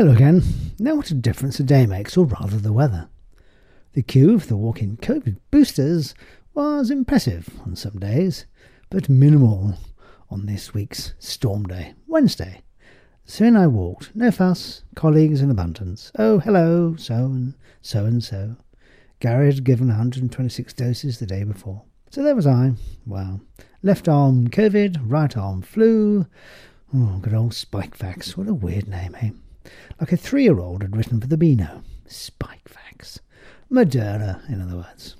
Hello again. Now, what a difference a day makes, or rather the weather. The queue for the walk in COVID boosters was impressive on some days, but minimal on this week's storm day, Wednesday. So in I walked, no fuss, colleagues in abundance. Oh, hello, so and so and so. Gary had given 126 doses the day before. So there was I. Well, left arm COVID, right arm flu. Oh, good old Spikevax. What a weird name, eh? Like a three year old had written for the Beano. Spikevax. Moderna, in other words.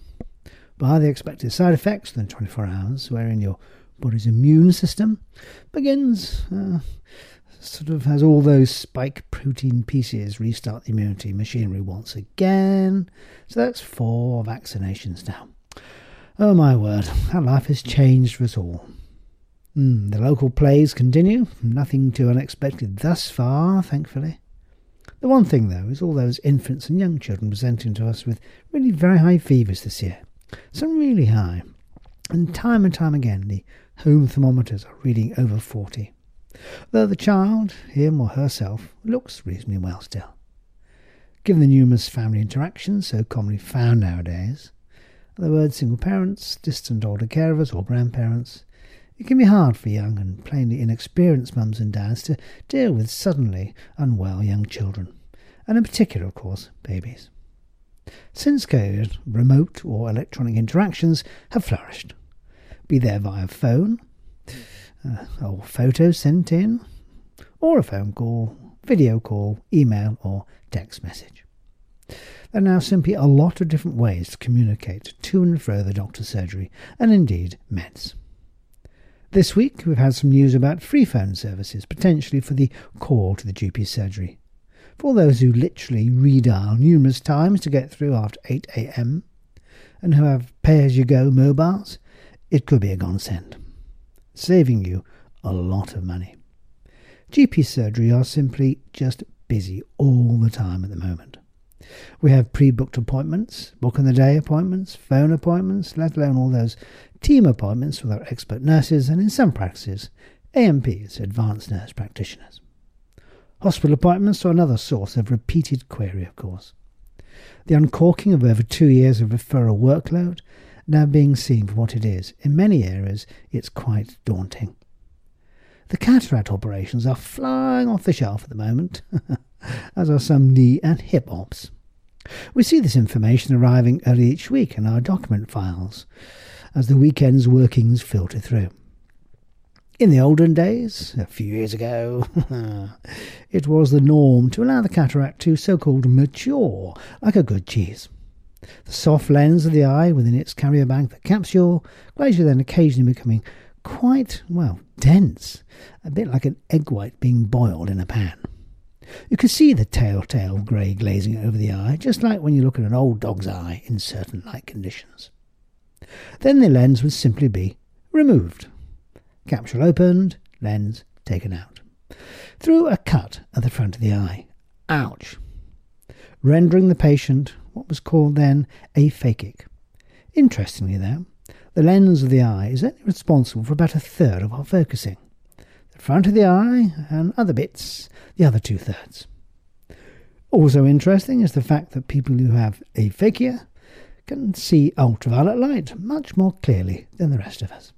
By the expected side effects within 24 hours, wherein your body's immune system begins, uh, sort of has all those spike protein pieces restart the immunity machinery once again. So that's four vaccinations now. Oh my word, how life has changed for us all. Mm, the local plays continue, nothing too unexpected thus far, thankfully. The one thing, though, is all those infants and young children presenting to us with really very high fevers this year. Some really high. And time and time again, the home thermometers are reading over 40. Though the child, him or herself, looks reasonably well still. Given the numerous family interactions so commonly found nowadays, other words, single parents, distant older carers, or grandparents, it can be hard for young and plainly inexperienced mums and dads to deal with suddenly unwell young children, and in particular, of course, babies. Since COVID, remote or electronic interactions have flourished, be they via phone, uh, or photos sent in, or a phone call, video call, email, or text message. There are now simply a lot of different ways to communicate to and fro the doctor's surgery, and indeed meds. This week, we've had some news about free phone services, potentially for the call to the GP surgery. For those who literally redial numerous times to get through after 8 am and who have pay as you go mobiles, it could be a godsend, saving you a lot of money. GP surgery are simply just busy all the time at the moment. We have pre booked appointments, book in the day appointments, phone appointments, let alone all those team appointments with our expert nurses, and in some practices, ANPs, advanced nurse practitioners. Hospital appointments are another source of repeated query, of course. The uncorking of over two years of referral workload now being seen for what it is. In many areas, it's quite daunting. The cataract operations are flying off the shelf at the moment, as are some knee and hip ops. We see this information arriving early each week in our document files, as the weekend's workings filter through. In the olden days, a few years ago, it was the norm to allow the cataract to so called mature like a good cheese. The soft lens of the eye within its carrier bag, the capsule, gradually then occasionally becoming quite, well, dense, a bit like an egg white being boiled in a pan. You could see the telltale grey glazing over the eye, just like when you look at an old dog's eye in certain light conditions. Then the lens would simply be removed. Capsule opened, lens taken out. Through a cut at the front of the eye. Ouch! Rendering the patient what was called then aphakic. Interestingly, though, the lens of the eye is only responsible for about a third of our focusing. The front of the eye and other bits, the other two thirds. Also interesting is the fact that people who have aphakia can see ultraviolet light much more clearly than the rest of us.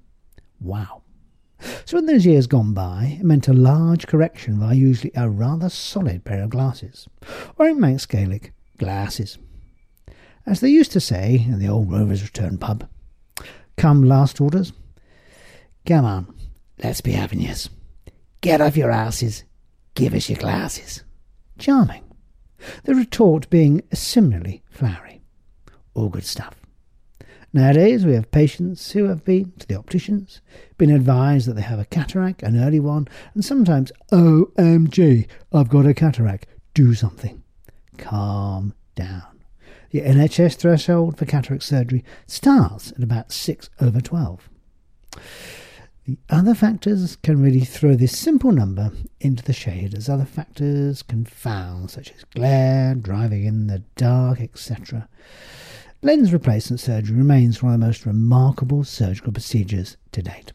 Wow. So, in those years gone by, it meant a large correction via usually a rather solid pair of glasses, or in Manx Gaelic, glasses. As they used to say in the old Rovers Return pub, come last orders. Come on, let's be having yous. Get off your asses, give us your glasses. Charming. The retort being similarly flowery. All good stuff. Nowadays, we have patients who have been to the opticians, been advised that they have a cataract, an early one, and sometimes, OMG, I've got a cataract, do something. Calm down. The NHS threshold for cataract surgery starts at about 6 over 12. The other factors can really throw this simple number into the shade as other factors confound, such as glare, driving in the dark, etc. Lens replacement surgery remains one of the most remarkable surgical procedures to date,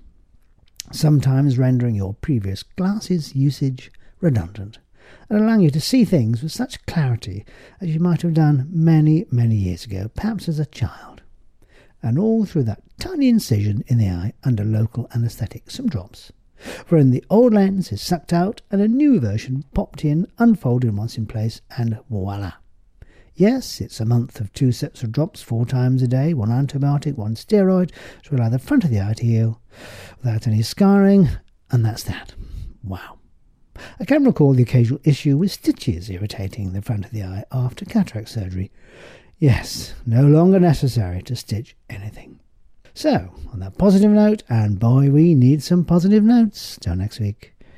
sometimes rendering your previous glasses usage redundant, and allowing you to see things with such clarity as you might have done many, many years ago, perhaps as a child. And all through that tiny incision in the eye under local anaesthetic, some drops. Wherein the old lens is sucked out and a new version popped in, unfolded once in place, and voila. Yes, it's a month of two sets of drops four times a day, one antibiotic, one steroid, to allow the front of the eye to heal without any scarring, and that's that. Wow. I can recall the occasional issue with stitches irritating the front of the eye after cataract surgery. Yes, no longer necessary to stitch anything. So, on that positive note, and boy, we need some positive notes. Till next week.